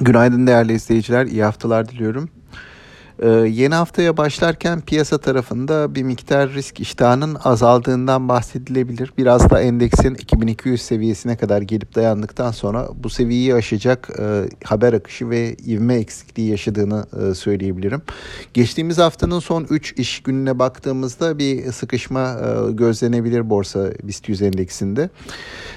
Günaydın değerli izleyiciler, iyi haftalar diliyorum. Ee, yeni haftaya başlarken piyasa tarafında bir miktar risk iştahının azaldığından bahsedilebilir. Biraz da endeksin 2200 seviyesine kadar gelip dayandıktan sonra bu seviyeyi aşacak e, haber akışı ve ivme eksikliği yaşadığını e, söyleyebilirim. Geçtiğimiz haftanın son 3 iş gününe baktığımızda bir sıkışma e, gözlenebilir borsa BIST 100 endeksinde.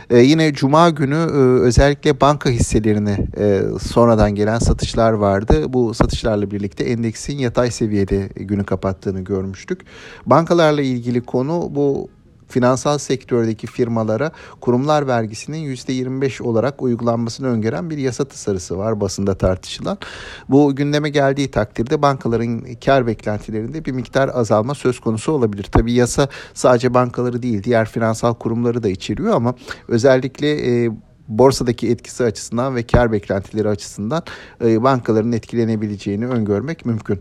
E, yine cuma günü e, özellikle banka hisselerine e, sonradan gelen satışlar vardı. Bu satışlarla birlikte endeksin endeksin yatay seviyede günü kapattığını görmüştük. Bankalarla ilgili konu bu finansal sektördeki firmalara kurumlar vergisinin %25 olarak uygulanmasını öngören bir yasa tasarısı var basında tartışılan. Bu gündeme geldiği takdirde bankaların kar beklentilerinde bir miktar azalma söz konusu olabilir. Tabi yasa sadece bankaları değil diğer finansal kurumları da içeriyor ama özellikle e, borsadaki etkisi açısından ve kar beklentileri açısından e, bankaların etkilenebileceğini öngörmek mümkün.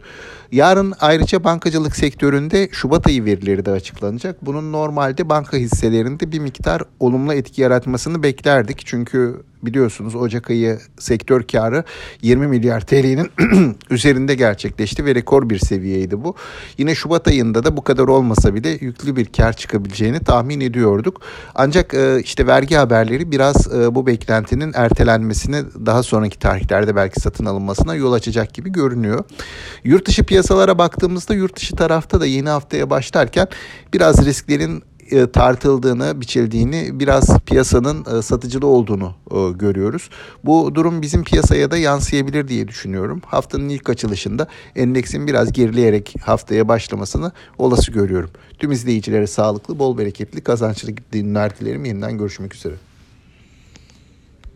Yarın ayrıca bankacılık sektöründe Şubat ayı verileri de açıklanacak. Bunun normalde banka hisselerinde bir miktar olumlu etki yaratmasını beklerdik. Çünkü biliyorsunuz Ocak ayı sektör karı 20 milyar TL'nin üzerinde gerçekleşti ve rekor bir seviyeydi bu. Yine Şubat ayında da bu kadar olmasa bile yüklü bir kar çıkabileceğini tahmin ediyorduk. Ancak e, işte vergi haberleri biraz e, bu beklentinin ertelenmesini daha sonraki tarihlerde belki satın alınmasına yol açacak gibi görünüyor. Yurt dışı piyasalara baktığımızda yurt dışı tarafta da yeni haftaya başlarken biraz risklerin e, tartıldığını, biçildiğini, biraz piyasanın e, satıcılı olduğunu e, görüyoruz. Bu durum bizim piyasaya da yansıyabilir diye düşünüyorum. Haftanın ilk açılışında endeksin biraz gerileyerek haftaya başlamasını olası görüyorum. Tüm izleyicilere sağlıklı, bol bereketli, kazançlı günler dilerim. Yeniden görüşmek üzere.